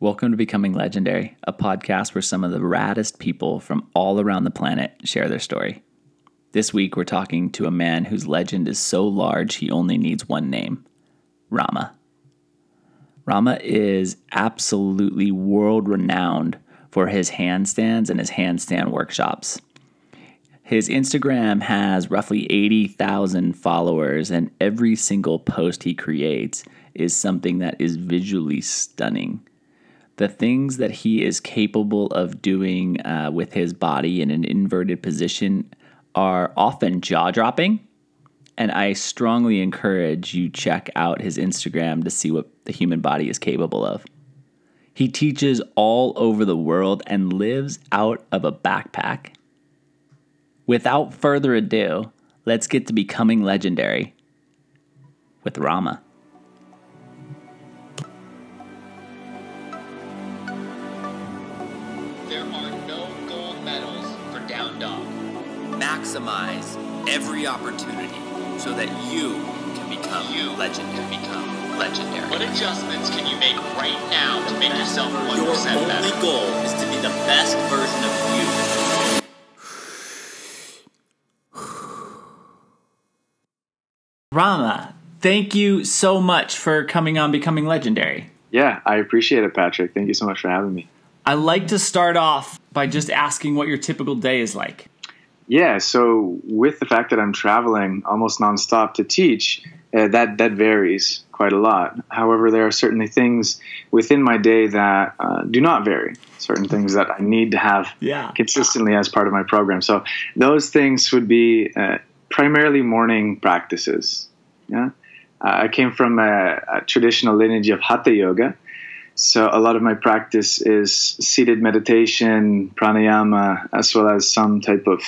Welcome to Becoming Legendary, a podcast where some of the raddest people from all around the planet share their story. This week, we're talking to a man whose legend is so large he only needs one name Rama. Rama is absolutely world renowned for his handstands and his handstand workshops. His Instagram has roughly 80,000 followers, and every single post he creates is something that is visually stunning the things that he is capable of doing uh, with his body in an inverted position are often jaw dropping. And I strongly encourage you check out his Instagram to see what the human body is capable of. He teaches all over the world and lives out of a backpack. Without further ado, let's get to becoming legendary with Rama. Maximize every opportunity so that you can become you legendary. Become legendary. What adjustments can you make right now to make yourself 1% Your better? only goal is to be the best version of you. Rama, thank you so much for coming on Becoming Legendary. Yeah, I appreciate it, Patrick. Thank you so much for having me. I like to start off by just asking what your typical day is like. Yeah, so with the fact that I'm traveling almost nonstop to teach, uh, that that varies quite a lot. However, there are certainly things within my day that uh, do not vary. Certain things that I need to have yeah. consistently as part of my program. So those things would be uh, primarily morning practices. Yeah, uh, I came from a, a traditional lineage of Hatha yoga. So a lot of my practice is seated meditation, pranayama, as well as some type of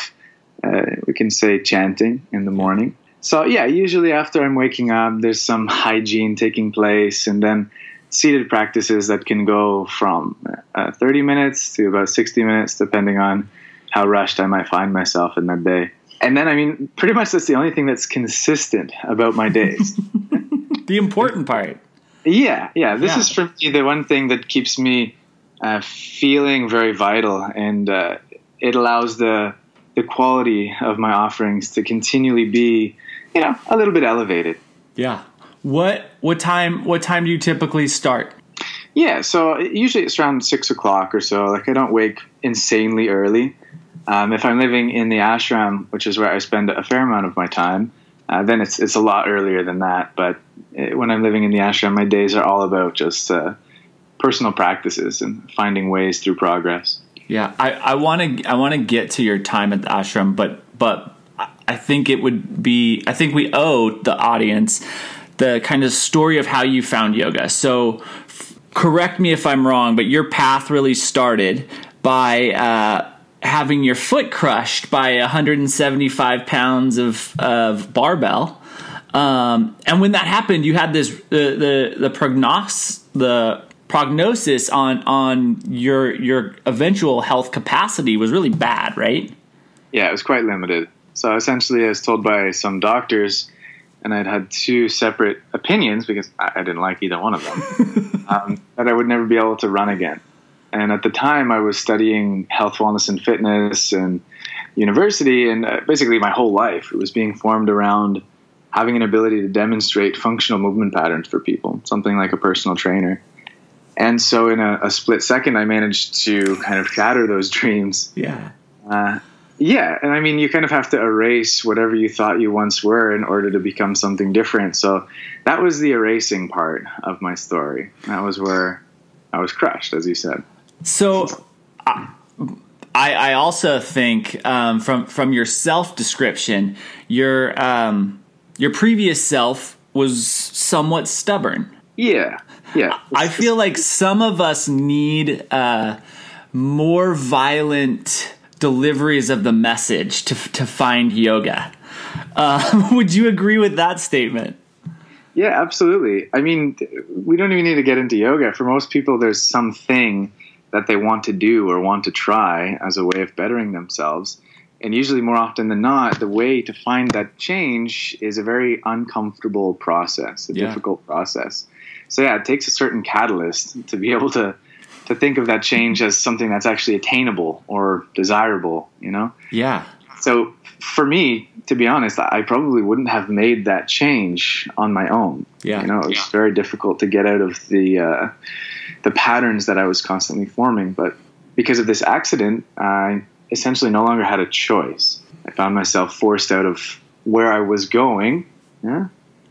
uh, we can say chanting in the morning. So yeah, usually after I'm waking up, there's some hygiene taking place, and then seated practices that can go from uh, 30 minutes to about 60 minutes, depending on how rushed I might find myself in that day. And then, I mean, pretty much that's the only thing that's consistent about my days. the important part. Yeah, yeah. This yeah. is for me the one thing that keeps me uh, feeling very vital, and uh, it allows the the quality of my offerings to continually be, you know, a little bit elevated. Yeah. What what time what time do you typically start? Yeah, so usually it's around six o'clock or so. Like I don't wake insanely early. Um, if I'm living in the ashram, which is where I spend a fair amount of my time, uh, then it's it's a lot earlier than that. But it, when I'm living in the ashram, my days are all about just uh, personal practices and finding ways through progress. Yeah, I I want to I want to get to your time at the ashram, but but I think it would be I think we owe the audience the kind of story of how you found yoga. So f- correct me if I'm wrong, but your path really started by uh, having your foot crushed by 175 pounds of of barbell. Um, and when that happened, you had this the the the prognos the prognosis on on your your eventual health capacity was really bad, right? Yeah, it was quite limited. So essentially, I was told by some doctors, and I'd had two separate opinions because I, didn't like either one of them, um, that I would never be able to run again. And at the time, I was studying health, wellness, and fitness and university, and uh, basically my whole life it was being formed around having an ability to demonstrate functional movement patterns for people, something like a personal trainer. And so, in a, a, split second, I managed to kind of shatter those dreams. Yeah. Uh, yeah. And I mean, you kind of have to erase whatever you thought you once were in order to become something different. So, that was the erasing part of my story. That was where I was crushed, as you said. So, I, I also think um, from from your self description, your um, your previous self was somewhat stubborn. Yeah, yeah. I feel like some of us need uh, more violent deliveries of the message to to find yoga. Uh, would you agree with that statement? Yeah, absolutely. I mean, we don't even need to get into yoga. For most people, there's something that they want to do or want to try as a way of bettering themselves. And usually, more often than not, the way to find that change is a very uncomfortable process, a yeah. difficult process so yeah, it takes a certain catalyst to be able to to think of that change as something that's actually attainable or desirable, you know? Yeah. So for me, to be honest, I probably wouldn't have made that change on my own. Yeah. You know, it was Yeah. very difficult to get out of the uh, the patterns that I was constantly forming. But because of this accident, I essentially no longer had a choice. I found myself forced out of where I was going, yeah,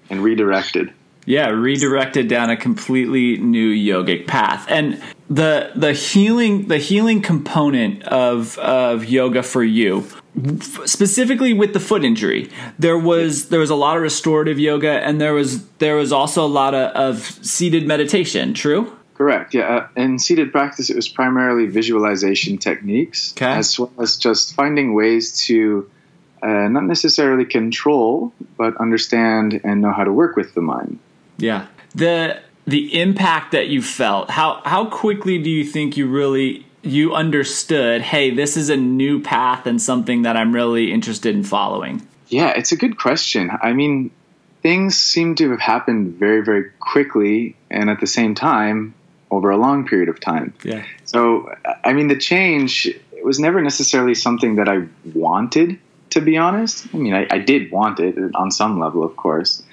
and redirected. Yeah, redirected down a completely new yogic path. And the the healing the healing component of of yoga for you specifically with the foot injury there was there was a lot of restorative yoga and there was there was also a lot of, of seated meditation true Correct. Yeah. Uh, in seated practice, it was primarily visualization techniques, Okay. as well as just finding ways to uh, not necessarily control, but understand and know how to work with the mind. Yeah the the impact that you felt how how quickly do you think you really you understood hey this is a new path and something that i'm really interested in following Yeah, it's a good question. I mean, things seem to have happened very, very quickly, and at the same time, over a long period of time. yeah So, I mean, the change it was never necessarily something that I wanted, to be honest. I mean, I, I did want it on some level, of course,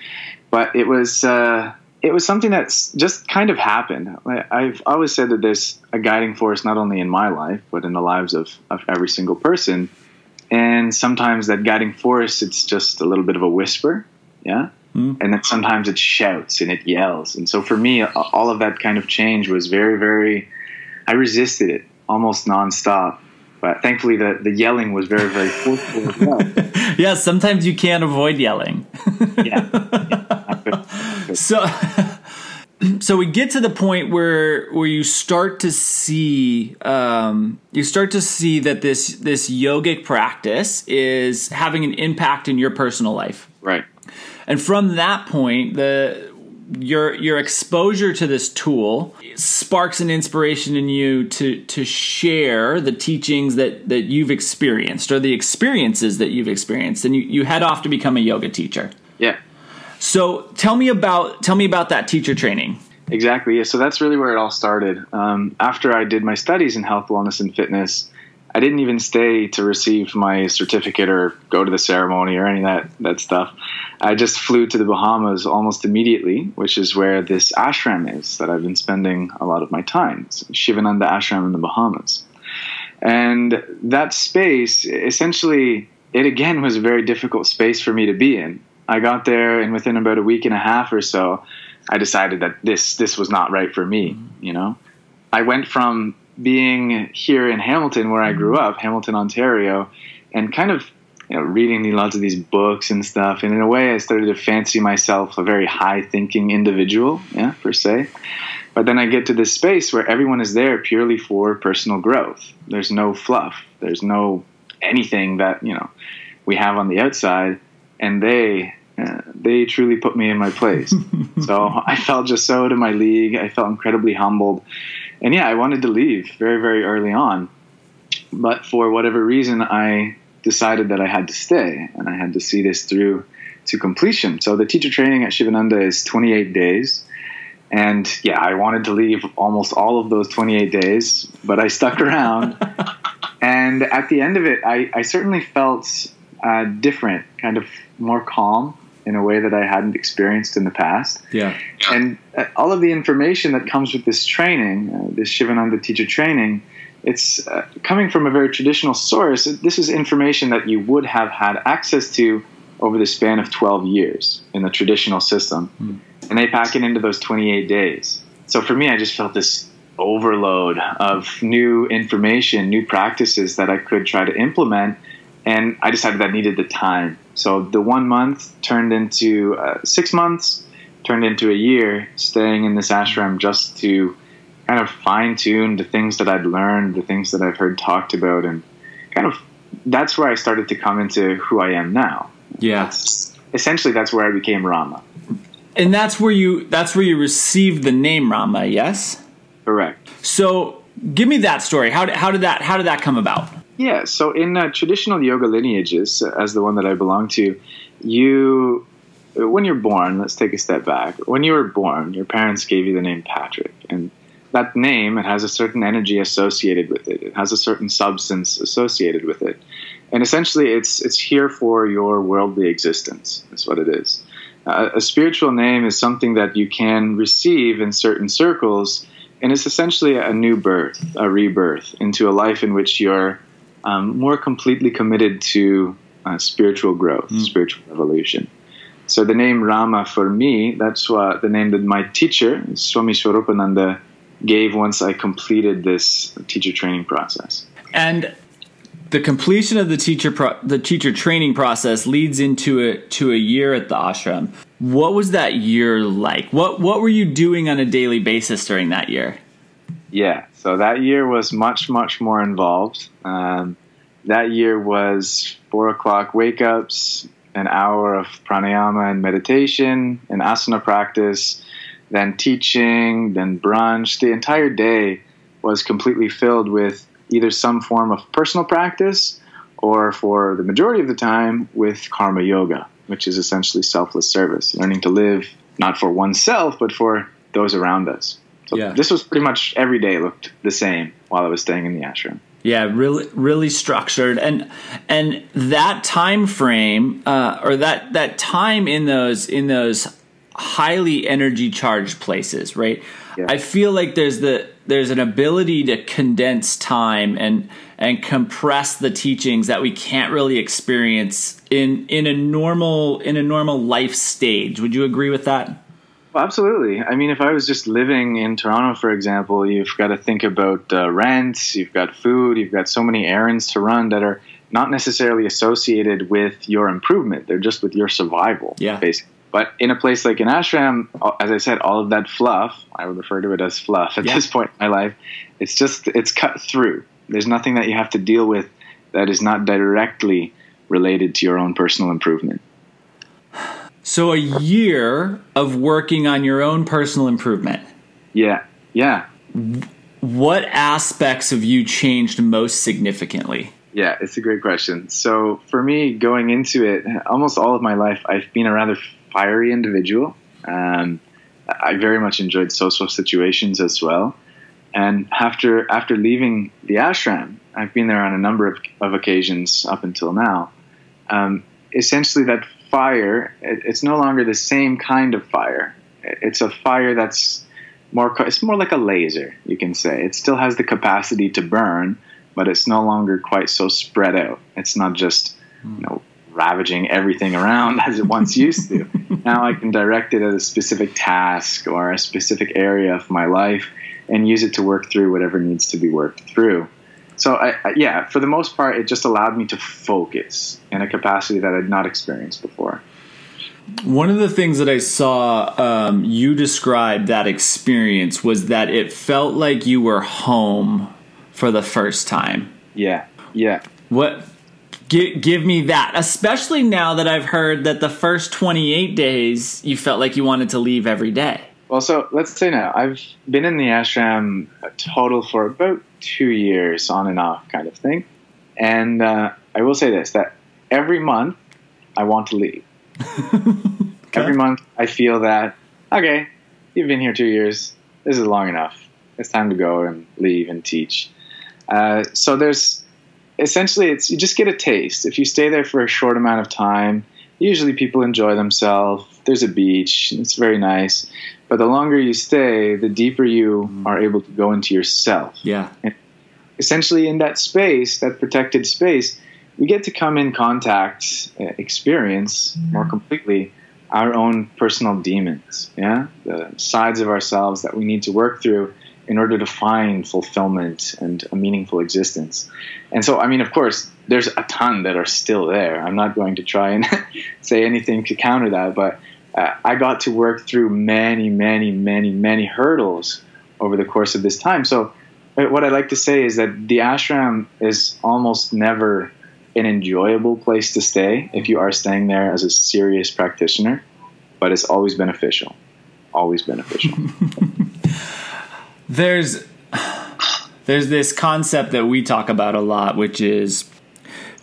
but it was uh, it was something that's just kind of happened. I- I've always said that there's a guiding force not only in my life but in the lives of, of every single person, and sometimes that guiding force it's just a little bit of a whisper, yeah. And then sometimes it shouts and it yells. And so for me, all of that kind of change was very, very I resisted it almost nonstop. But thankfully, the, the yelling was very, very forceful as well. yeah sometimes you can't avoid yelling Yeah. so so we get to the point where where you start to see um, you start to see that this this yogic practice is having an impact in your personal life Right. and from that point the your your exposure to this tool sparks an inspiration in you to to share the teachings that that you've experienced or the experiences that you've experienced and you, you head off to become a yoga teacher. So tell me about tell me about that teacher training Exactly. Yeah. So that's really where it all started. Um, after I did my studies in health, wellness, and fitness, I didn't even stay to receive my certificate or go to the ceremony or any of that, that stuff. I just flew to the Bahamas almost immediately, which is where this ashram is that I've been spending a lot of my time. It's Shivananda Ashram in the Bahamas. And that space, essentially, it again was a very difficult space for me to be in. I got there, and within about a week and a half or so, I decided that this this was not right for me. You know, I went from being here in Hamilton, where I grew mm-hmm. up, Hamilton, Ontario, and kind of you know reading lots of these books and stuff. And in a way, I started to fancy myself a very high thinking individual, yeah, per se. But then I get to this space where everyone is there purely for personal growth. There's no fluff. There's no anything that you know we have on the outside, and they uh, they truly put me in my place. so I felt just so out of my league. I felt incredibly humbled, and yeah, I wanted to leave very very early on, but for whatever reason, I decided that I had to stay and I had to see this through to completion. So the teacher training at Shivananda is 28 days. And yeah, I wanted to leave almost all of those 28 days, but I stuck around. and at the end of it, I, I certainly felt uh, different, kind of more calm in a way that I hadn't experienced in the past. yeah And uh, all of the information that comes with this training, uh, this Shivananda teacher training, it's uh, coming from a very traditional source. This is information that you would have had access to over the span of 12 years in the traditional system. And they pack it into those 28 days. So for me, I just felt this overload of new information, new practices that I could try to implement. And I decided that needed the time. So the one month turned into uh, six months, turned into a year staying in this ashram just to kind of fine tune the things that I'd learned, the things that I've heard talked about, and kind of that's where I started to come into who I am now. yeah That's, essentially, that's where I became Rama. and that's where you that's where you received the name rama yes Correct. so give me that story how how did that how did that come about Yeah. So in uh, traditional yoga lineages, uh, as the one that I belong to, you, when you're born, let's take a step back. When you were born, your parents gave you the name Patrick, and that name, it has a certain energy associated with it. It has a certain substance associated with it, and essentially, it's it's here for your worldly existence. That's what it is. Uh, a spiritual name is something that you can receive in certain circles, and it's essentially a new birth, a rebirth into a life in which you're um, more completely committed to uh, spiritual growth, mm. spiritual evolution. So the name Rama for me, that's what the name that my teacher, Swami Swaroopananda, gave once I completed this teacher training process. And the completion of the teacher pro- the teacher training process leads into a to a year at the ashram. What was that year like? What what were you doing on a daily basis during that year? Yeah, so that year was much much more involved. Um, that year was four o'clock wake ups, an hour of pranayama and meditation, and asana practice, then teaching, then brunch. The entire day was completely filled with either some form of personal practice or for the majority of the time with karma yoga, which is essentially selfless service, learning to live not for oneself, but for those around us. So yeah. this was pretty much every day looked the same while I was staying in the ashram. Yeah, really, really structured, and and that time frame, uh, or that that time in those in those highly energy charged places, right? Yeah. I feel like there's the there's an ability to condense time and and compress the teachings that we can't really experience in in a normal in a normal life stage. Would you agree with that? Absolutely. I mean, if I was just living in Toronto, for example, you've got to think about uh, rent, you've got food, you've got so many errands to run that are not necessarily associated with your improvement. They're just with your survival, yeah. basically. But in a place like an ashram, as I said, all of that fluff, I would refer to it as fluff at yeah. this point in my life, it's just, it's cut through. There's nothing that you have to deal with that is not directly related to your own personal improvement. So a year of working on your own personal improvement. Yeah. Yeah. What aspects of you changed most significantly? Yeah, it's a great question. So for me, going into it, almost all of my life, I've been a rather fiery individual. Um, I very much enjoyed social situations as well. And after after leaving the ashram, I've been there on a number of, of occasions up until now. Um, essentially, that fire it, it's no longer the same kind of fire. It's a fire that's more it's more like a laser, you can say. It still has the capacity to burn, but it's no longer quite so spread out. It's not just you hmm. know ravaging everything around as it once used to. now I can direct it at a specific task or a specific area of my life and use it to work through whatever needs to be worked through. So, I, I, yeah, for the most part, it just allowed me to focus in a capacity that I'd not experienced before. One of the things that I saw um, you describe that experience was that it felt like you were home for the first time. Yeah, yeah. What Give, give me that, especially now that I've heard that the first 28 days you felt like you wanted to leave every day. Well, so let's say now I've been in the ashram a total for about two years, on and off, kind of thing. And uh, I will say this: that every month I want to leave. okay. Every month I feel that okay, you've been here two years. This is long enough. It's time to go and leave and teach. Uh, so there's essentially it's you just get a taste. If you stay there for a short amount of time, usually people enjoy themselves. There's a beach, it's very nice. But the longer you stay, the deeper you mm. are able to go into yourself. Yeah. And essentially, in that space, that protected space, we get to come in contact, uh, experience mm. more completely our own personal demons. Yeah, the sides of ourselves that we need to work through in order to find fulfillment and a meaningful existence. And so, I mean, of course, there's a ton that are still there. I'm not going to try and say anything to counter that, but I got to work through many, many, many, many hurdles over the course of this time. So, uh, what I like to say is that the ashram is almost never an enjoyable place to stay if you are staying there as a serious practitioner, but it's always beneficial. Always beneficial. there's there's this concept that we talk about a lot which is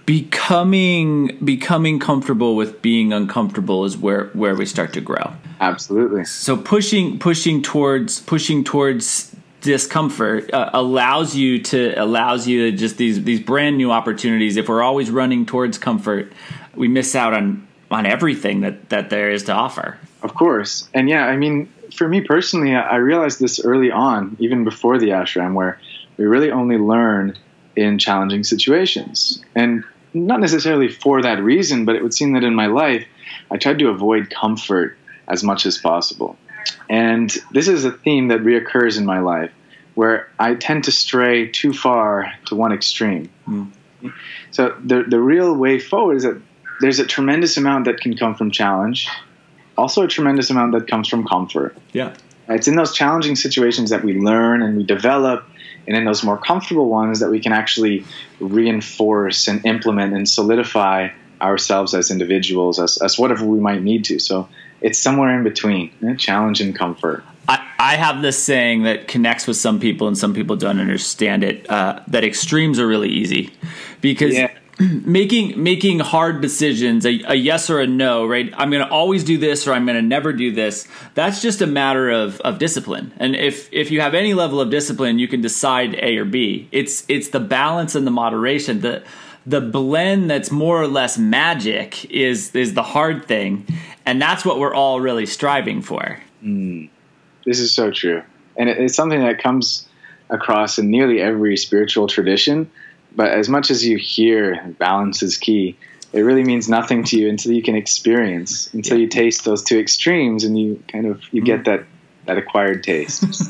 becoming becoming comfortable with being uncomfortable is where where we start to grow. Absolutely. So pushing pushing towards pushing towards discomfort uh, allows you to allows you to just these these brand new opportunities. If we're always running towards comfort we miss out on on everything that that there is to offer. Of course. And yeah i mean for me personally i realized this early on even before the ashram where we really only learn in challenging situations. And not necessarily for that reason but it would seem that in my life i tried to avoid comfort as much as possible and this is a theme that reoccurs in my life where I tend to stray too far to one extreme. Mm. So the, the real way forward is that there's a tremendous amount that can come from challenge, also a tremendous amount that comes from comfort. Yeah. It's in those challenging situations that we learn and we develop, and in those more comfortable ones that we can actually reinforce and implement and solidify ourselves as individuals, as, as whatever we might need to. So it's somewhere in between eh, challenge and comfort. I, I have this saying that connects with some people and some people don't understand it. Uh, that extremes are really easy because yeah. making making hard decisions, a, a, yes or a no, right? I'm going to always do this or I'm going to never do this. That's just a matter of, of discipline. And if if you have any level of discipline, you can decide A or B. It's it's the balance and the moderation. The the blend that's more or less magic is is the hard thing, and that's what we're all really striving for. Mm. This is so true, and it, it's something that comes across in nearly every spiritual tradition. But as much as you hear balance is key, it really means nothing to you until you can experience, until you taste those two extremes, and you kind of you get mm. that that acquired taste.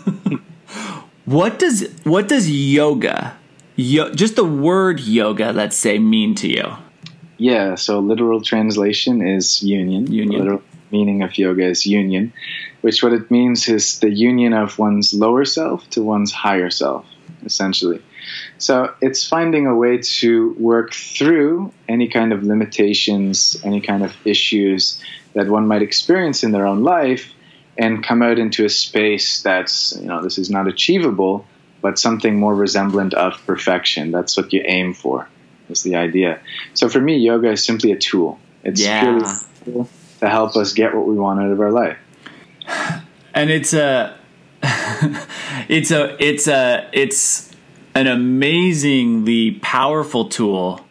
what does what does yoga Yo- just the word yoga, let's say, mean to you? Yeah, so literal translation is union. Union. Literal meaning of yoga is union, which what it means is the union of one's lower self to one's higher self, essentially. So it's finding a way to work through any kind of limitations, any kind of issues that one might experience in their own life and come out into a space that's, you know, this is not achievable, but something more resemblant of perfection. That's what you aim for. Is the idea. So for me, yoga is simply a tool. It's yeah. purely to help us get what we want out of our life. And it's a, it's a, it's a, it's an amazingly powerful tool.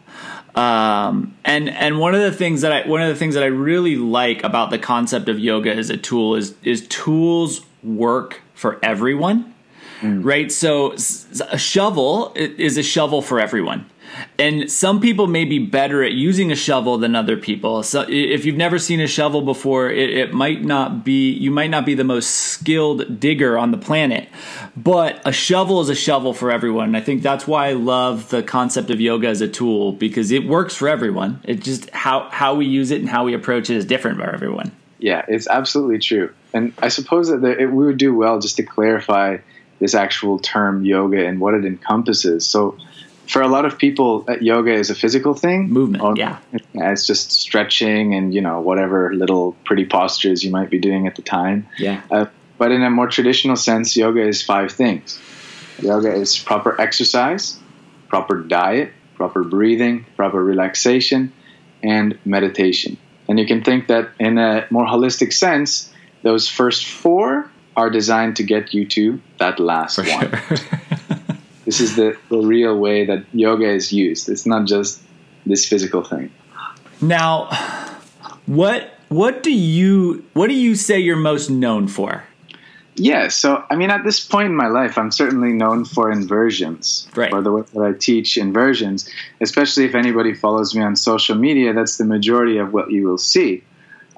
Um, and and one of the things that I one of the things that I really like about the concept of yoga as a tool is is tools work for everyone mm. right? So a shovel is a shovel for everyone. And some people may be better at using a shovel than other people. So if you've never seen a shovel before, it, it, might not be you might not be the most skilled digger on the planet. But a shovel is a shovel for everyone. And I think that's why I love the concept of yoga as a tool because it works for everyone. It just how how we use it and how we approach it is different for everyone. Yeah, it's absolutely true. And I suppose that it, we would do well just to clarify this actual term yoga and what it encompasses. So, for a lot of people, uh, yoga is a physical thing, movement. Oh, yeah, it's just stretching and you know whatever little pretty postures you might be doing at the time. Yeah. Uh, but in a more traditional sense, yoga is five things. Yoga is proper exercise, proper diet, proper breathing, proper relaxation, and meditation. And you can think that in a more holistic sense, those first four are designed to get you to that last For one. Sure. this is the, the real way that yoga is used. It's not just this physical thing. Now, what what do you what do you say you're most known for? Yeah, so I mean, at this point in my life, I'm certainly known for inversions, right? For the way that I teach inversions, especially if anybody follows me on social media, that's the majority of what you will see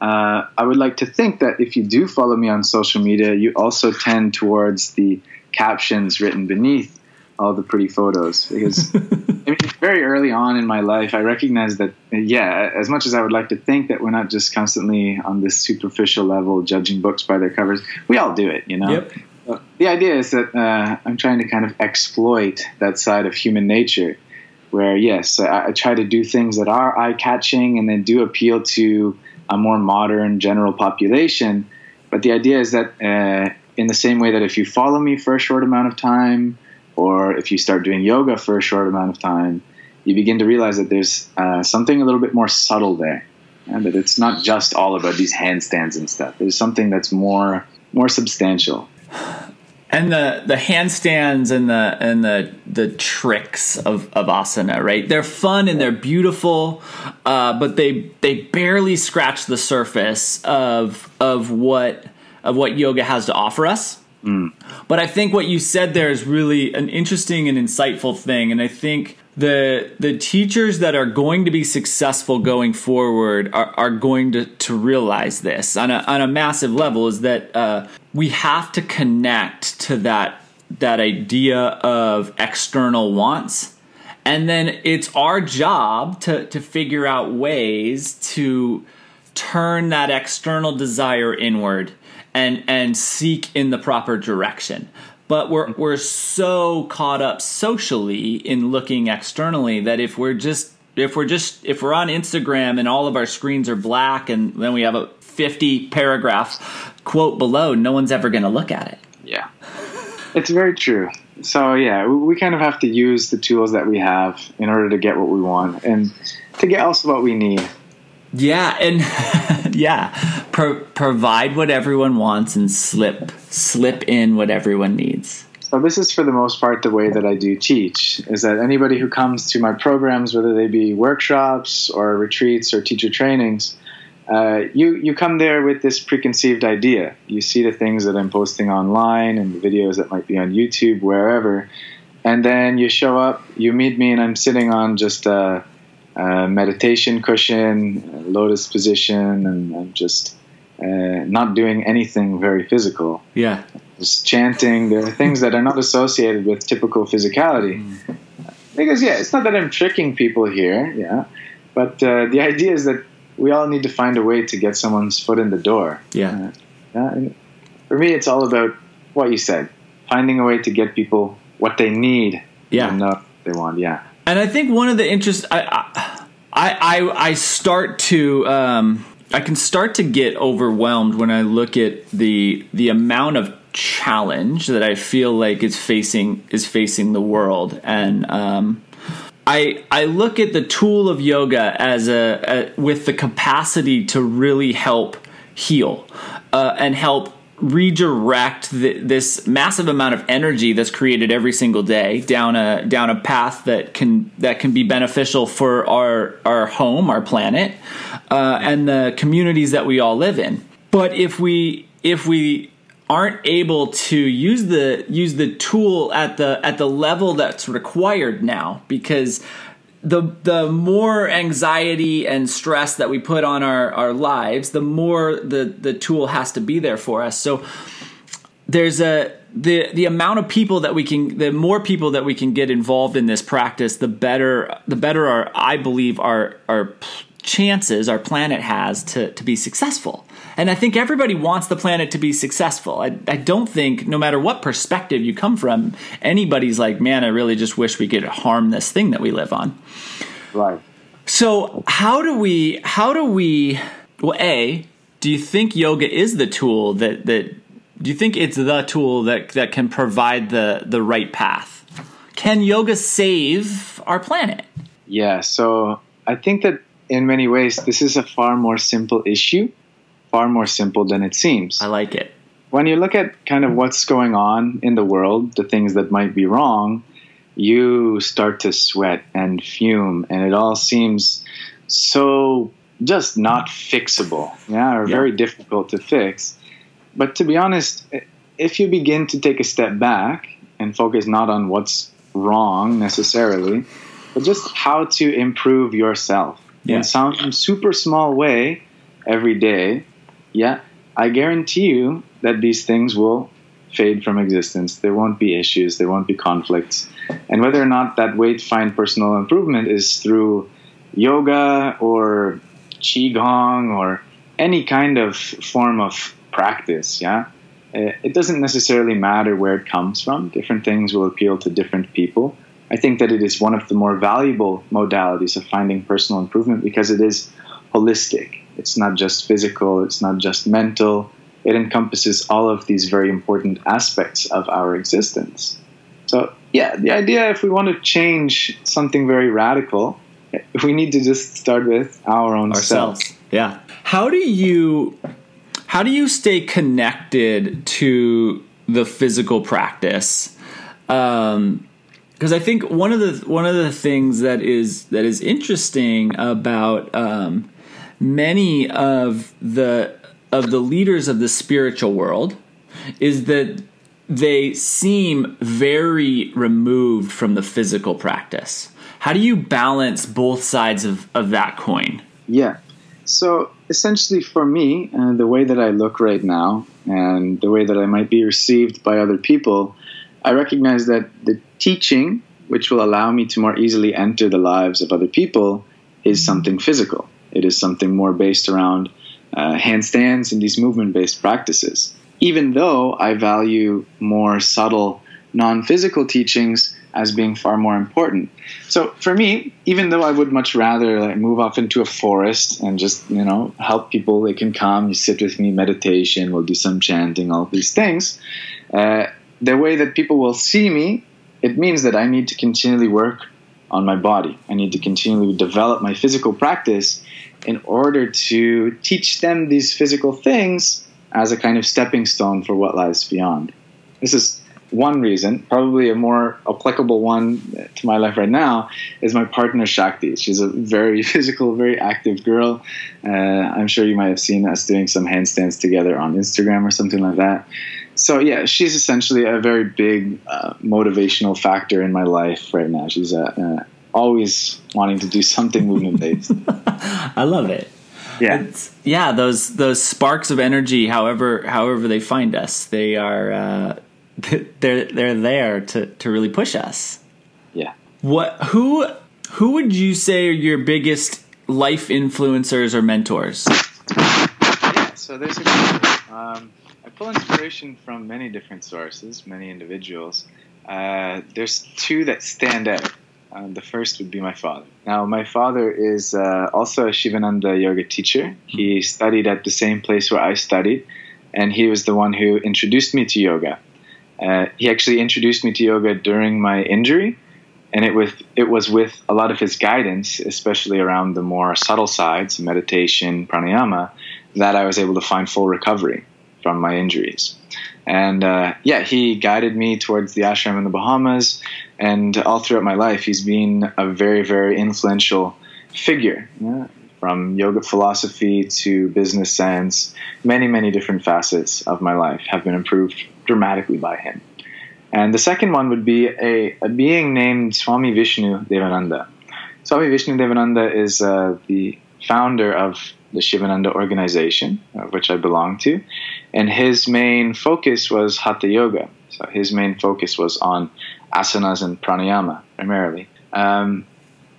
uh, I would like to think that if you do follow me on social media, you also tend towards the captions written beneath all the pretty photos because I mean, very early on in my life, I recognized that, yeah, as much as I would like to think that we're not just constantly on this superficial level judging books by their covers, we all do it, you know? Yep. the idea is that uh, I'm trying to kind of exploit that side of human nature where, yes, I, I try to do things that are eye catching and then do appeal to a more modern general population. But the idea is that, uh, in the same way that if you follow me for a short amount of time, or if you start doing yoga for a short amount of time, you begin to realize that there's uh, something a little bit more subtle there, and that it's not just all about these handstands and stuff. There's something that's more more substantial. and the the handstands and the and the the tricks of of asana right they're fun and they're beautiful uh, but they they barely scratch the surface of of what of what yoga has to offer us but i think what you said there is really an interesting and insightful thing and i think the the teachers that are going to be successful going forward are, are going to, to realize this on a, on a massive level is that uh, we have to connect to that that idea of external wants and then it's our job to to figure out ways to turn that external desire inward and and seek in the proper direction but we're mm-hmm. we're so caught up socially in looking externally that if we're just if we're just if we're on Instagram and all of our screens are black and then we have a 50 paragraph quote below no one's ever going to look at it Yeah, it's very true. So yeah, we we kind of have to use the tools that we have in order to get what we want and to get also what we need. Yeah and yeah pro- provide what everyone wants and slip slip in what everyone needs So this is for the most part the way that I do teach is that anybody who comes to my programs, whether they be workshops or retreats or teacher trainings, uh, you you come there with this preconceived idea. You see the things that I'm posting online and the videos that might be on YouTube, wherever, and then you show up, you meet me, and I'm sitting on just a, a meditation cushion, lotus position, and I'm just uh, not doing anything very physical yeah just chanting. There are things that are not associated with typical physicality. Because yeah, it's not that I'm tricking people here, yeah, but uh, the idea is that we all need to find a way to get someone's foot in the door. yeah Uh, yeah, and for me, it's all about what you said: finding a way to get people what they need. Yeah. and not what they want. Yeah, And I think one of the interest I I I, I I start to um, I can start to get overwhelmed when I look at the the amount of challenge that I feel like is facing is facing the world. And um, I I look at the tool of yoga as a, a with the capacity to really help heal uh, and help redirect this massive amount of energy that's created every single day down a down a path that can that can be beneficial for our our home, our planet, uh, and the communities that we all live in. But if we if we aren't able to use the use the tool at the at the level that's required now because the the more anxiety and stress that we put on our, our lives, the more the, the tool has to be there for us. So there's a the the amount of people that we can the more people that we can get involved in this practice, the better the better our I believe our our chances our planet has to to be successful. And I think everybody wants the planet to be successful. I, I don't think, no matter what perspective you come from, anybody's like, man, I really just wish we could harm this thing that we live on. Right. So how do we how do we well A, do you think yoga is the tool that that do you think it's the tool that that can provide the the right path? Can yoga save our planet? Yeah, so I think that in many ways this is a far more simple issue, far more simple than it seems. I like it. when you look at kind of what's going on in the world, the things that might be wrong, you start to sweat and fume, and it all seems so just not fixable, yeah, or Yeah. very difficult to fix. But to be honest, if you begin to take a step back and focus not on what's wrong necessarily, but just how to improve yourself Yeah. in some super small way every day, yeah, I guarantee you that these things will fade from existence. There won't be issues, there won't be conflicts. And whether or not that way to find personal improvement is through yoga or qigong or any kind of form of practice, yeah, uh, it doesn't necessarily matter where it comes from. Different things will appeal to different people. I think that it is one of the more valuable modalities of finding personal improvement because it is holistic. It's not just physical, it's not just mental. It encompasses all of these very important aspects of our existence. So, yeah, the idea if we want to change something very radical, we need to just start with our own ourselves. self. Yeah. How do you how do you stay connected to the physical practice. Um, because I think one of the one of the things that is that is interesting about um, many of the of the leaders of the spiritual world is that they seem very removed from the physical practice. How do you balance both sides of, of that coin? Yeah. So essentially, for me, uh, the way that I look right now and the way that I might be received by other people, I recognize that the teaching, which will allow me to more easily enter the lives of other people, is something physical. It is something more based around uh, handstands and these movement based practices. Even though I value more subtle, non physical teachings as being far more important. So for me, even though I would much rather like move off into a forest and just you know help people, they can come, you sit with me, meditation, we'll do some chanting, all these things. Uh, the way that people will see me, it means that I need to continually work on my body. I need to continually develop my physical practice in order to teach them these physical things as a kind of stepping stone for what lies beyond. This is one reason, probably a more applicable one to my life right now, is my partner Shakti. She's a very physical, very active girl. Uh, I'm sure you might have seen us doing some handstands together on Instagram or something like that. So yeah, she's essentially a very big uh, motivational factor in my life right now. She's uh always wanting to do something movement based. I love it. Yeah, it's, yeah. Those those sparks of energy, however however they find us, they are uh, they're they're there to to really push us. Yeah. What who who would you say are your biggest life influencers or mentors? Yeah, so there's a um, I pull inspiration from many different sources, many individuals. Uh, there's two that stand out. Uh, the first would be my father. Now, my father is uh, also a Shivananda yoga teacher. He studied at the same place where I studied, and he was the one who introduced me to yoga. Uh, he actually introduced me to yoga during my injury, and it was it was with a lot of his guidance, especially around the more subtle sides, meditation, pranayama, that I was able to find full recovery from my injuries. And uh, yeah, he guided me towards the ashram in the Bahamas, and all throughout my life, he's been a very, very influential figure. Yeah? From yoga philosophy to business sense, many, many different facets of my life have been improved dramatically by him. And the second one would be a, a being named Swami Vishnu Devananda. Swami Vishnu Devananda is uh, the founder of the Shivananda organization, of which I belong to, and his main focus was Hatha Yoga. So his main focus was on asanas and pranayama primarily. Um,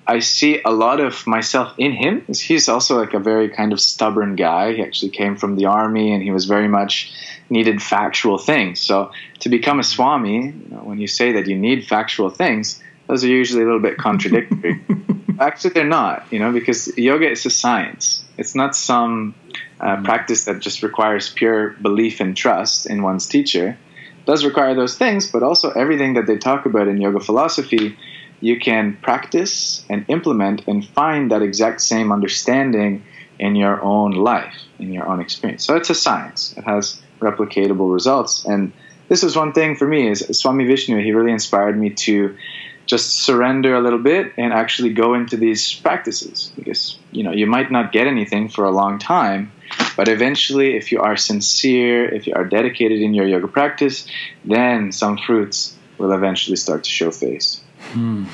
I see a lot of myself in him. He's also like a very kind of stubborn guy. He actually came from the army and he was very much needed factual things. So to become a swami, you know, when you say that you need factual things, those are usually a little bit contradictory. Actually, they're not, you know, because yoga is a science. It's not some uh, practice that just requires pure belief and trust in one's teacher. It does require those things, but also everything that they talk about in yoga philosophy, you can practice and implement and find that exact same understanding in your own life, in your own experience. So it's a science. It has replicatable results. And this is one thing for me is Swami Vishnu, he really inspired me to just surrender a little bit and actually go into these practices because you know you might not get anything for a long time but eventually if you are sincere if you are dedicated in your yoga practice then some fruits will eventually start to show face hmm.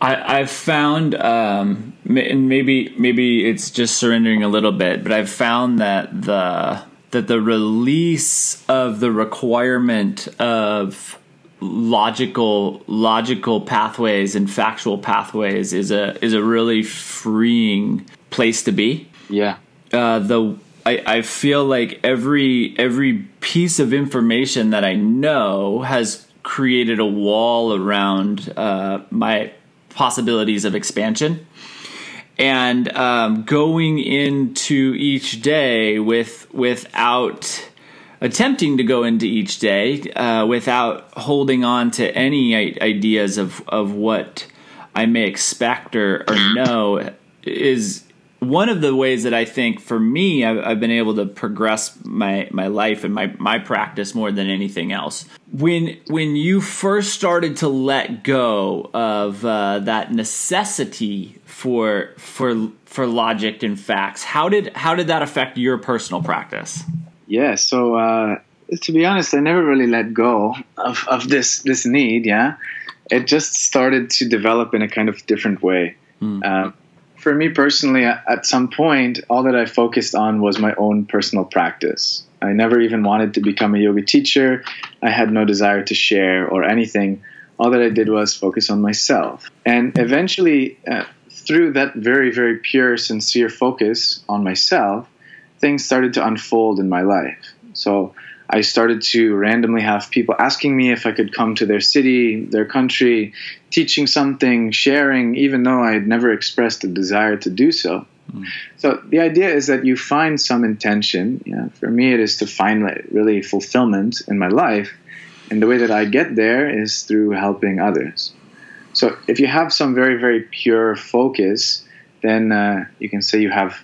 I, have found, um, and maybe maybe it's just surrendering a little bit, but I've found that the that the release of the requirement of logical logical pathways and factual pathways is a is a really freeing place to be. Yeah. Uh, the I, I feel like every every piece of information that I know has created a wall around uh, my possibilities of expansion and um, going into each day with without attempting to go into each day uh, without holding on to any ideas of, of what I may expect or, or know is one of the ways that I think for me I've, I've, been able to progress my my life and my my practice more than anything else. When when you first started to let go of uh, that necessity for for for logic and facts, how did how did that affect your personal practice? Yeah, so uh, to be honest, I never really let go of, of this this need. Yeah, it just started to develop in a kind of different way. Mm. Uh, for me personally, at some point, all that I focused on was my own personal practice. I never even wanted to become a yoga teacher. I had no desire to share or anything. All that I did was focus on myself. And eventually, uh, through that very, very pure, sincere focus on myself, things started to unfold in my life. So I started to randomly have people asking me if I could come to their city, their country, teaching something, sharing, even though I had never expressed a desire to do so. Mm. So the idea is that you find some intention. Yeah, for me, it is to find really fulfillment in my life, and the way that I get there is through helping others. So if you have some very very pure focus, then uh, you can say you have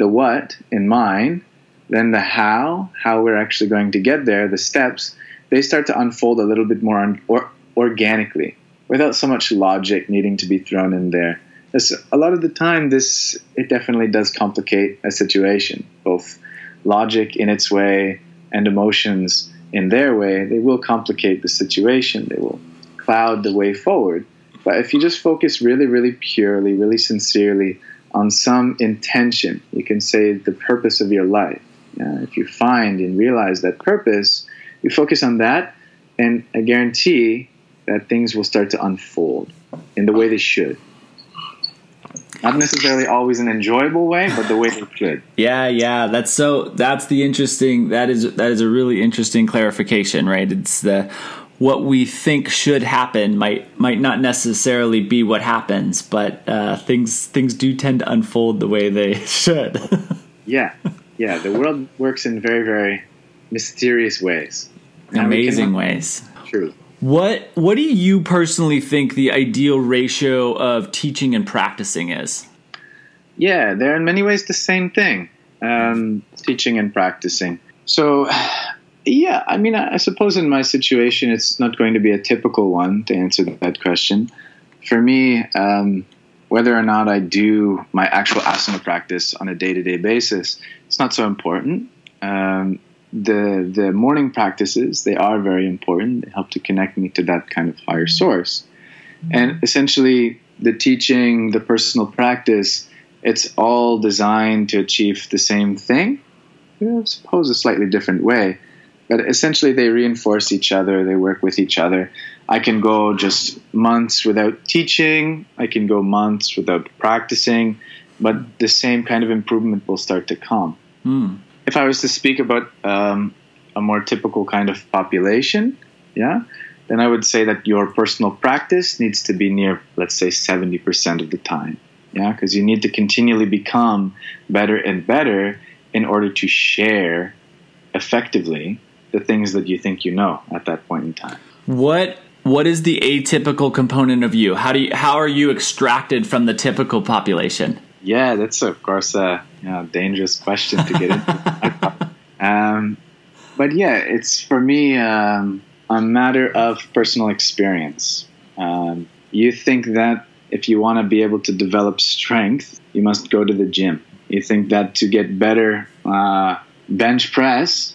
the what in mind then the how, how we're actually going to get there, the steps, they start to unfold a little bit more un- or organically without so much logic needing to be thrown in there. a lot of the time, this it definitely does complicate a situation. Both logic in its way and emotions in their way, they will complicate the situation. They will cloud the way forward. But if you just focus really, really purely, really sincerely on some intention, you can say the purpose of your life uh, if you find and realize that purpose, you focus on that, and I guarantee that things will start to unfold in the way they should. Not necessarily always an enjoyable way, but the way they should. Yeah, yeah, that's so. That's the interesting. That is that is a really interesting clarification, right? It's the what we think should happen might might not necessarily be what happens, but uh, things things do tend to unfold the way they should. yeah, yeah, the world works in very, very mysterious ways. Amazing ways. True. What What do you personally think the ideal ratio of teaching and practicing is? Yeah, they're in many ways the same thing. Um, teaching and practicing. So, yeah, I mean, I, I suppose in my situation, it's not going to be a typical one to answer that question. For me, um, whether or not I do my actual asana practice on a day to day basis, it's not so important. Um, the the morning practices they are very important. They help to connect me to that kind of higher source, and essentially the teaching, the personal practice, it's all designed to achieve the same thing. I suppose a slightly different way, but essentially they reinforce each other. They work with each other. I can go just months without teaching. I can go months without practicing, but the same kind of improvement will start to come. Mm. If I was to speak about um, a more typical kind of population, yeah, then I would say that your personal practice needs to be near, let's say, 70% of the time. Yeah, because you need to continually become better and better in order to share effectively the things that you think you know at that point in time. What what is the atypical component of you? How do you, how are you extracted from the typical population? Yeah, that's of course a you know, dangerous question to get into. um, but yeah, it's for me um, a matter of personal experience. Um, you think that if you want to be able to develop strength, you must go to the gym. You think that to get better uh, bench press,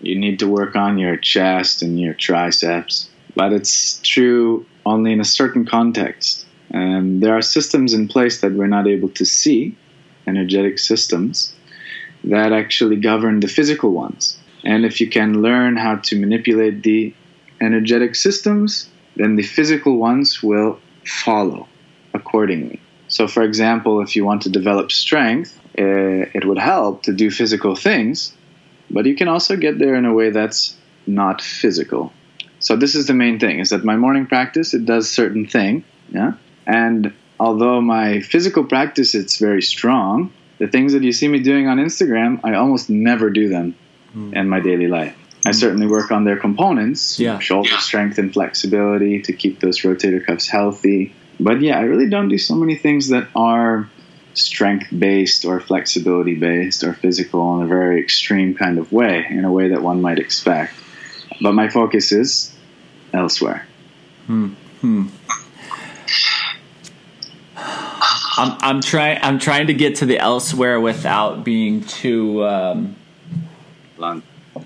you need to work on your chest and your triceps but it's true only in a certain context. And there are systems in place that we're not able to see, energetic systems, that actually govern the physical ones. And if you can learn how to manipulate the energetic systems, then the physical ones will follow accordingly. So, for example, if you want to develop strength, uh, it would help to do physical things, but you can also get there in a way that's not physical. So this is the main thing: is that my morning practice it does certain thing, yeah. And although my physical practice it's very strong, the things that you see me doing on Instagram, I almost never do them mm. in my daily life. I hmm. certainly work on their components, yeah. shoulder yeah. strength and flexibility to keep those rotator cuffs healthy. But yeah, I really don't do so many things that are strength based or flexibility based or physical in a very extreme kind of way, in a way that one might expect. But my focus is elsewhere. Hmm. Hmm. I'm, I'm trying. I'm trying to get to the elsewhere without being too um,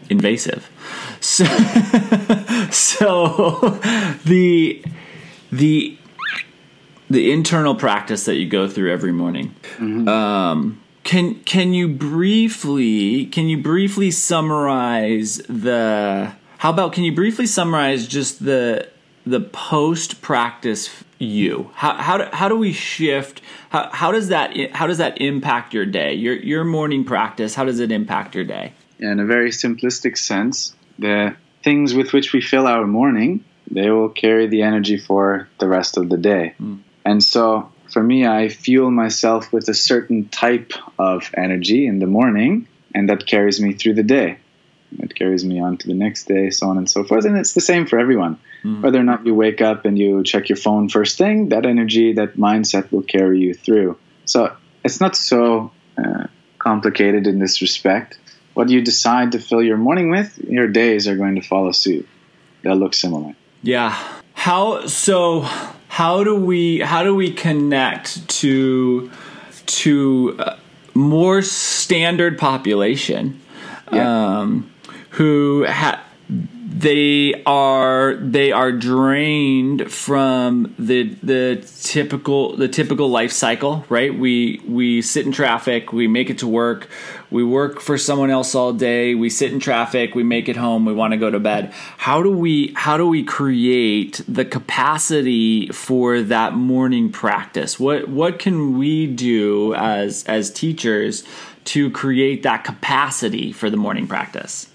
invasive. So, so the the the internal practice that you go through every morning. Mm-hmm. Um, can can you briefly can you briefly summarize the how about can you briefly summarize just the the post practice you how how do, how do we shift how, how does that how does that impact your day your your morning practice how does it impact your day in a very simplistic sense the things with which we fill our morning they will carry the energy for the rest of the day mm. And so for me i fuel myself with a certain type of energy in the morning and that carries me through the day it carries me on to the next day so on and so forth and it's the same for everyone Mm. Whether or not you wake up and you check your phone first thing, that energy, that mindset will carry you through. So it's not so uh, complicated in this respect. What you decide to fill your morning with, your days are going to follow suit. They'll look similar. Yeah. How so? How do we how do we connect to to uh, more standard population yeah. um, who ha- they are they are drained from the the typical the typical life cycle right? We we sit in traffic we make it to work we work for someone else all day we sit in traffic we make it home we want to go to bed. How do we how do we create the capacity for that morning practice? What what can we do as as teachers to create that capacity for the morning practice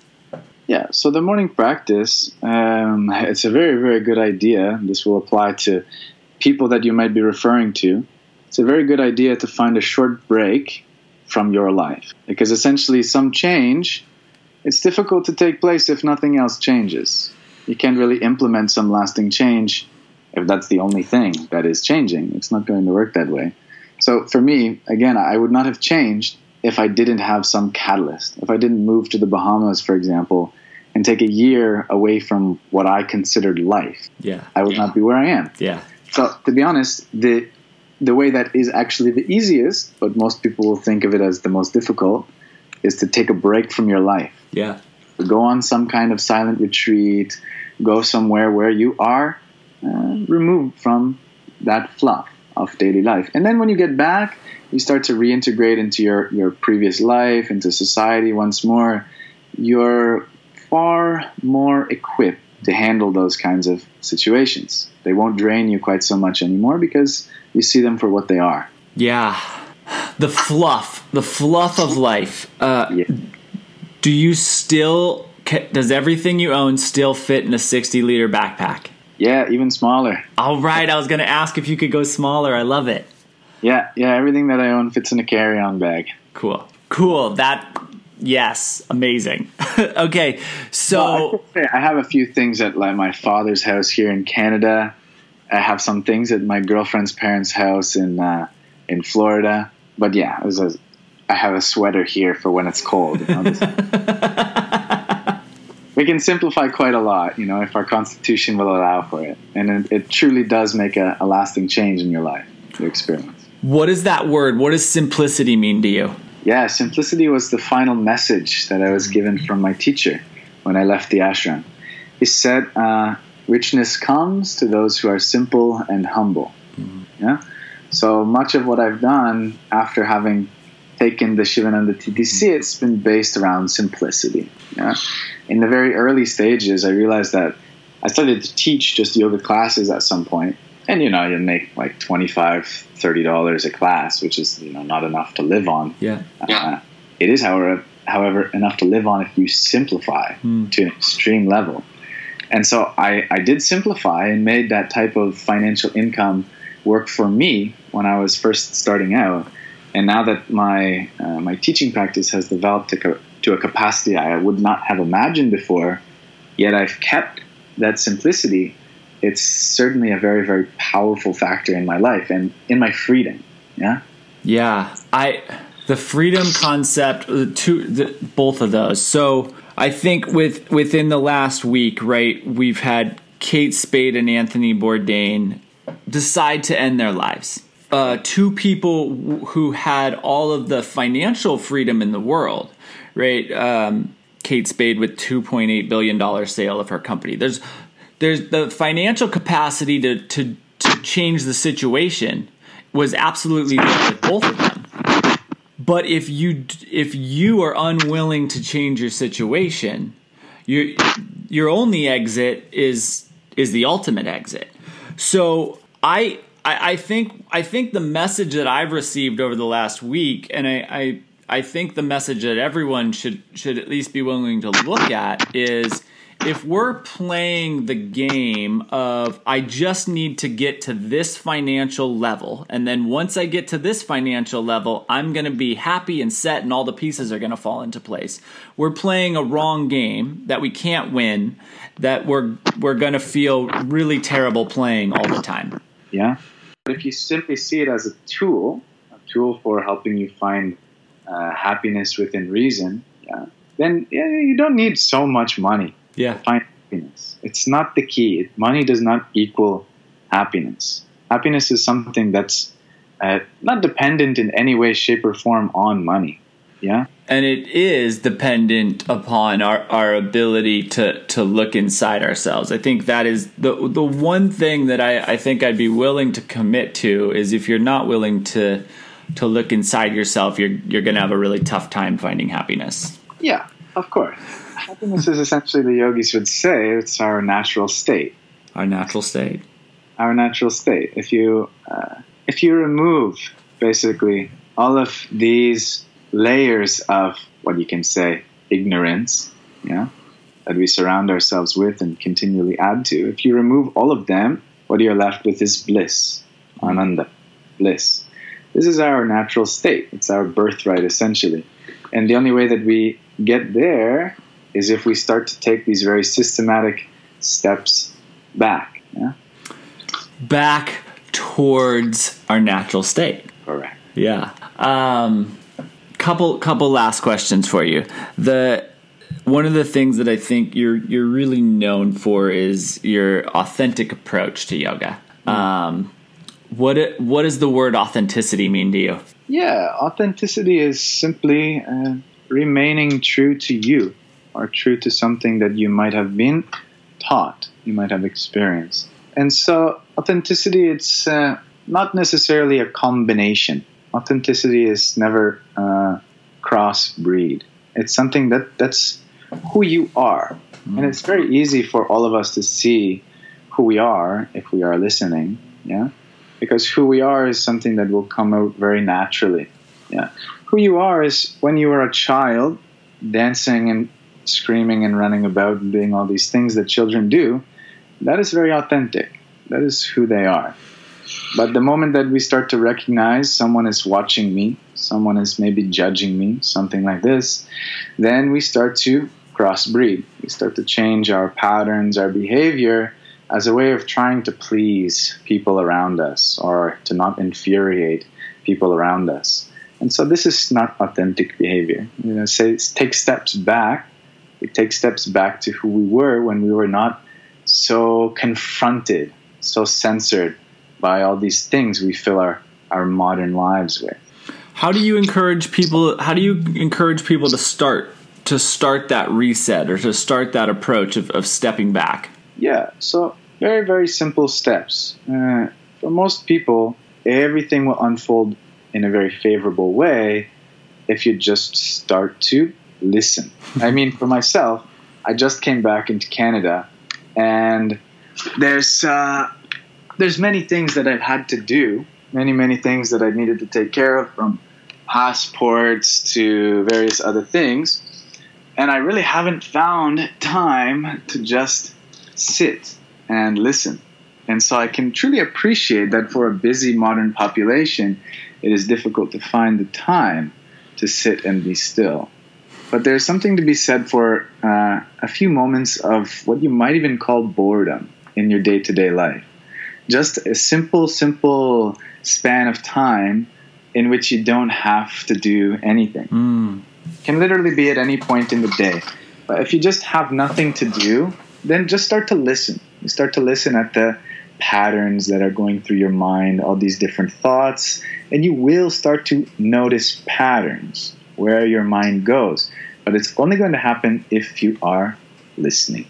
yeah, so the morning practice, um, it's a very, very good idea. This will apply to people that you might be referring to. It's a very good idea to find a short break from your life because essentially, some change, it's difficult to take place if nothing else changes. You can't really implement some lasting change if that's the only thing that is changing. It's not going to work that way. So, for me, again, I would not have changed if I didn't have some catalyst. If I didn't move to the Bahamas, for example, and take a year away from what I considered life, yeah, I would yeah. not be where I am. Yeah. So to be honest, the the way that is actually the easiest, but most people will think of it as the most difficult, is to take a break from your life. Yeah. Go on some kind of silent retreat. Go somewhere where you are uh, removed from that fluff of daily life. And then when you get back, you start to reintegrate into your, your previous life, into society once more. You're far more equipped to handle those kinds of situations. They won't drain you quite so much anymore because you see them for what they are. Yeah. The fluff, the fluff of life. Uh, yeah. Do you still, does everything you own still fit in a 60 liter backpack? Yeah, even smaller. All right, I was going to ask if you could go smaller. I love it. Yeah, yeah, everything that I own fits in a carry-on bag. Cool. Cool. That yes, amazing. okay, so well, I, I have a few things at like my father's house here in Canada. I have some things at my girlfriend's parents' house in uh, in Florida. But yeah, a, I have a sweater here for when it's cold. We can simplify quite a lot, you know, if our constitution will allow for it. And it, it truly does make a, a, lasting change in your life, your experience. What is that word? What does simplicity mean to you? Yeah, simplicity was the final message that I was given from my teacher when I left the ashram. He said, uh, richness comes to those who are simple and humble. Mm-hmm. Yeah. So much of what I've done after having taken the Sivananda TTC, it's been based around simplicity. Yeah? In the very early stages, I realized that I started to teach just yoga classes at some point, and you know, you make like 25 30 dollars a class, which is you know not enough to live on. Yeah, uh, it is, however, however, enough to live on if you simplify mm. to an extreme level. And so I, I did simplify and made that type of financial income work for me when I was first starting out and now that my uh, my teaching practice has developed to, to a capacity I would not have imagined before, yet I've kept that simplicity. It's certainly a very very powerful factor in my life and in my freedom. Yeah. Yeah, I the freedom concept, the two, the, both of those. So I think with within the last week, right, we've had Kate Spade and Anthony Bourdain decide to end their lives. Uh, two people who had all of the financial freedom in the world, right? Um, Kate Spade with two point eight billion dollar sale of her company. There's there's the financial capacity to to to change the situation was absolutely there with both of them. But if you if you are unwilling to change your situation, your your only exit is is the ultimate exit. So I I, I think I think the message that I've received over the last week, and I, I I think the message that everyone should should at least be willing to look at is if we're playing the game of I just need to get to this financial level, and then once I get to this financial level, I'm going to be happy and set, and all the pieces are going to fall into place. We're playing a wrong game that we can't win, that we're we're going to feel really terrible playing all the time. Yeah. But if you simply see it as a tool, a tool for helping you find uh, happiness within reason, yeah, then yeah, you don't need so much money Yeah. find happiness. It's not the key. Money does not equal happiness. Happiness is something that's uh, not dependent in any way, shape, or form on money. Yeah. And it is dependent upon our, our ability to to look inside ourselves. I think that is the the one thing that I, I think I'd be willing to commit to is if you're not willing to to look inside yourself, you're you're gonna have a really tough time finding happiness. Yeah, of course. Happiness is essentially, the yogis would say, it's our natural state. Our natural state. Our natural state. If you uh, if you remove basically all of these layers of what you can say ignorance, yeah, that we surround ourselves with and continually add to. If you remove all of them, what you're left with is bliss, ananda, bliss. This is our natural state. It's our birthright, essentially. And the only way that we get there is if we start to take these very systematic steps back. Yeah, Back towards our natural state. correct. Yeah. Um, couple couple last questions for you. The one of the things that I think you're you're really known for is your authentic approach to yoga. Um, what what does the word authenticity mean to you? Yeah, authenticity is simply uh, remaining true to you or true to something that you might have been taught, you might have experienced. And so, authenticity, it's uh, not necessarily a combination. Authenticity is never uh, crossbreed. It's something that that's who you are. And it's very easy for all of us to see who we are if we are listening. Yeah because who we are is something that will come out very naturally. Yeah, who you are is when you were a child, dancing and screaming and running about and doing all these things that children do. That is very authentic. That is who they are. But the moment that we start to recognize someone is watching me, someone is maybe judging me, something like this, then we start to crossbreed. We start to change our patterns, our behavior as a way of trying to please people around us or to not infuriate people around us. And so this is not authentic behavior. You know, say take steps back. We take steps back to who we were when we were not so confronted, so censored by all these things we fill our, our modern lives with. How do you encourage people? How do you encourage people to start to start that reset or to start that approach of, of stepping back? Yeah, so very, very simple steps. Uh, for most people, everything will unfold in a very favorable way if you just start to listen. I mean, for myself, I just came back into Canada, and there's uh, there's many things that I've had to do, many many things that I needed to take care of, from passports to various other things, and I really haven't found time to just sit and listen. And so I can truly appreciate that for a busy modern population, it is difficult to find the time to sit and be still. But there's something to be said for uh, a few moments of what you might even call boredom in your day to day life. Just a simple, simple span of time in which you don't have to do anything. Mm. Can literally be at any point in the day. But if you just have nothing to do, then just start to listen. You start to listen at the patterns that are going through your mind, all these different thoughts, and you will start to notice patterns where your mind goes. But it's only going to happen if you are listening.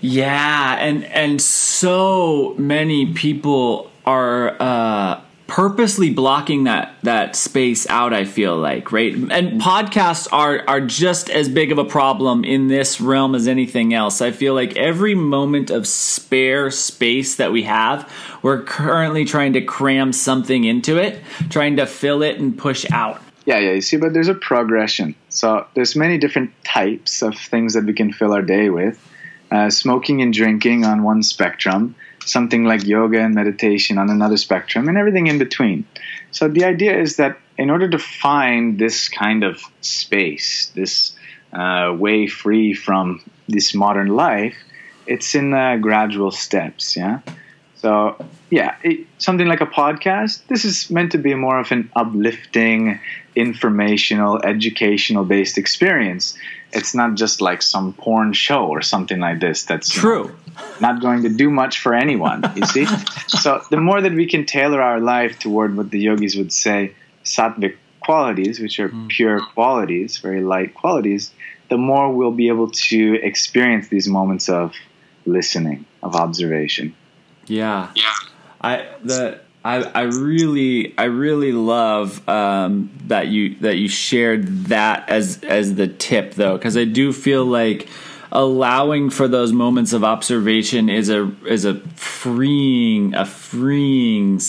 Yeah, and and so many people are uh, purposely blocking that that space out. I feel like right, and podcasts are are just as big of a problem in this realm as anything else. I feel like every moment of spare space that we have, we're currently trying to cram something into it, trying to fill it and push out. Yeah, yeah, you see, but there's a progression. So there's many different types of things that we can fill our day with. Uh, smoking and drinking on one spectrum, something like yoga and meditation on another spectrum, and everything in between. So the idea is that in order to find this kind of space, this uh, way free from this modern life, it's in uh, gradual steps. Yeah. So yeah, it, something like a podcast. This is meant to be more of an uplifting, informational, educational based experience. It's not just like some porn show or something like this. That's you know, True. not going to do much for anyone, you see? so the more that we can tailor our life toward what the yogis would say sattvic qualities, which are mm. pure qualities, very light qualities, the more we'll be able to experience these moments of listening, of observation. Yeah. Yeah. I the I, I really I really love um, that you that you shared that as as the tip though because I do feel like allowing for those moments of observation is a is a freeing a freeing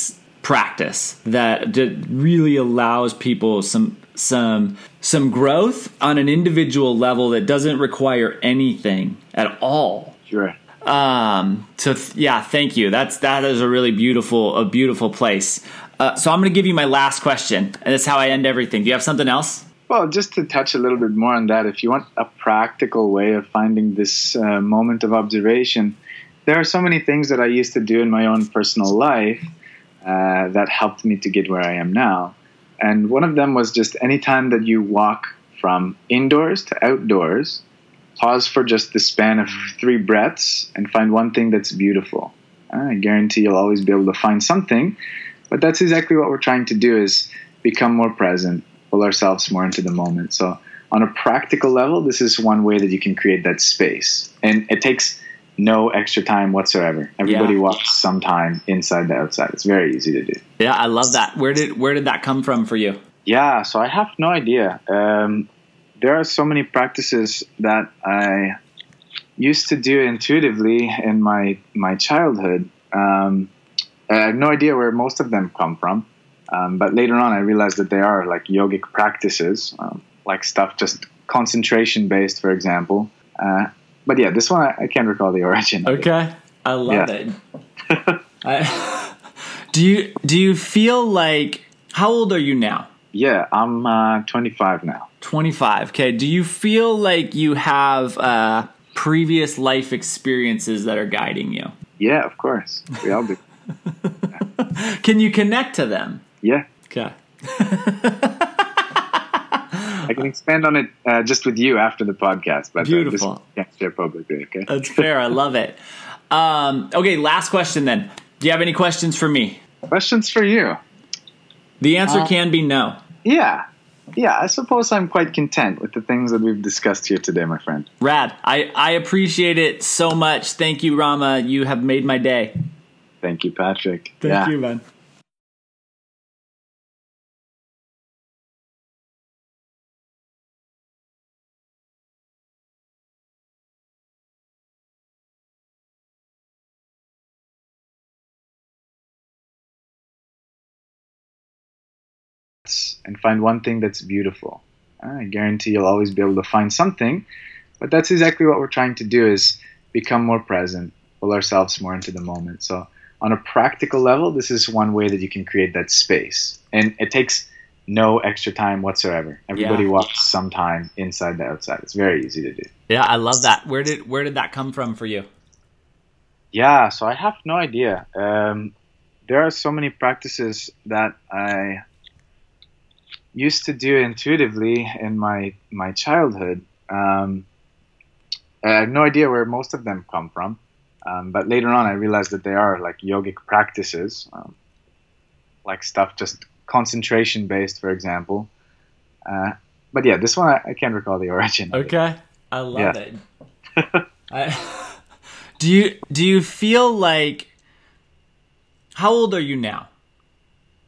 practice that really allows people some some some growth on an individual level that doesn't require anything at all Sure. Um, so th- yeah, thank you. That's that is a really beautiful a beautiful place. Uh, so I'm going to give you my last question, and that's how I end everything. Do you have something else? Well, just to touch a little bit more on that, if you want a practical way of finding this uh, moment of observation, there are so many things that I used to do in my own personal life uh, that helped me to get where I am now. And one of them was just anytime that you walk from indoors to outdoors, pause for just the span of three breaths and find one thing that's beautiful. I guarantee you'll always be able to find something, but that's exactly what we're trying to do is become more present, pull ourselves more into the moment. So on a practical level, this is one way that you can create that space. And it takes no extra time whatsoever. Everybody Yeah. walks sometime inside the outside. It's very easy to do. Yeah, I love that. Where did where did that come from for you? Yeah, so I have no idea. Um, there are so many practices that I used to do intuitively in my my childhood. Um, I have no idea where most of them come from, um, but later on I realized that they are like yogic practices, um, like stuff just concentration based, for example. Uh, but yeah, this one I, I can't recall the origin. Okay, I love Yeah. it. I, do you do you feel like how old are you now? Yeah, I'm uh, 25 now. 25. Okay. Do you feel like you have uh, previous life experiences that are guiding you? Yeah, of course, we all do. Can you connect to them? Yeah. Okay. I can expand on it uh, just with you after the podcast, but uh, Beautiful. this can't share publicly. Okay. That's fair. I love it. Um, okay, last question then. Do you have any questions for me? Questions for you? The answer Uh, can be no. Yeah, yeah. I suppose I'm quite content with the things that we've discussed here today, my friend. Rad. I, I appreciate it so much. Thank you, Rama. You have made my day. Thank you, Patrick. Thank yeah. you, man. And find one thing that's beautiful. I guarantee you'll always be able to find something, but that's exactly what we're trying to do is become more present, pull ourselves more into the moment. So on a practical level, this is one way that you can create that space. And it takes no extra time whatsoever. Everybody Yeah. walks sometime inside the outside. It's very easy to do. Yeah, I love that. Where did where did that come from for you? Yeah, so I have no idea. Um, there are so many practices that I used to do intuitively in my my childhood. Um, I have no idea where most of them come from, um, but later on I realized that they are like yogic practices, um, like stuff just concentration based, for example. Uh, but yeah, this one I, I can't recall the origin. Okay, I love Yeah. it. I, do you do you feel like? How old are you now?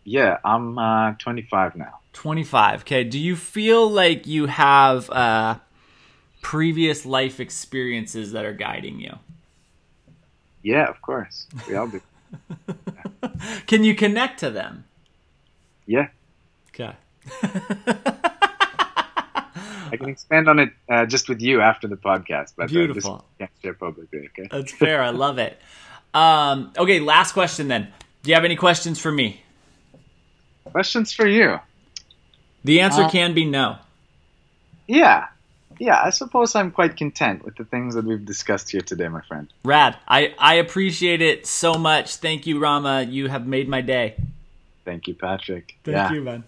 Yeah, I'm uh, 25 now. 25. Okay. Do you feel like you have uh, previous life experiences that are guiding you? Yeah, of course. We all do. Can you connect to them? Yeah, Okay. I can expand on it uh, just with you after the podcast. But uh, Beautiful. can't share publicly. Okay. That's fair. I love it. Um, okay. Last question then. Do you have any questions for me? Questions for you. The answer Uh, can be no. Yeah, yeah. I suppose I'm quite content with the things that we've discussed here today, my friend. Rad. I, I appreciate it so much. Thank you, Rama. You have made my day. Thank you, Patrick. Thank yeah. you, man.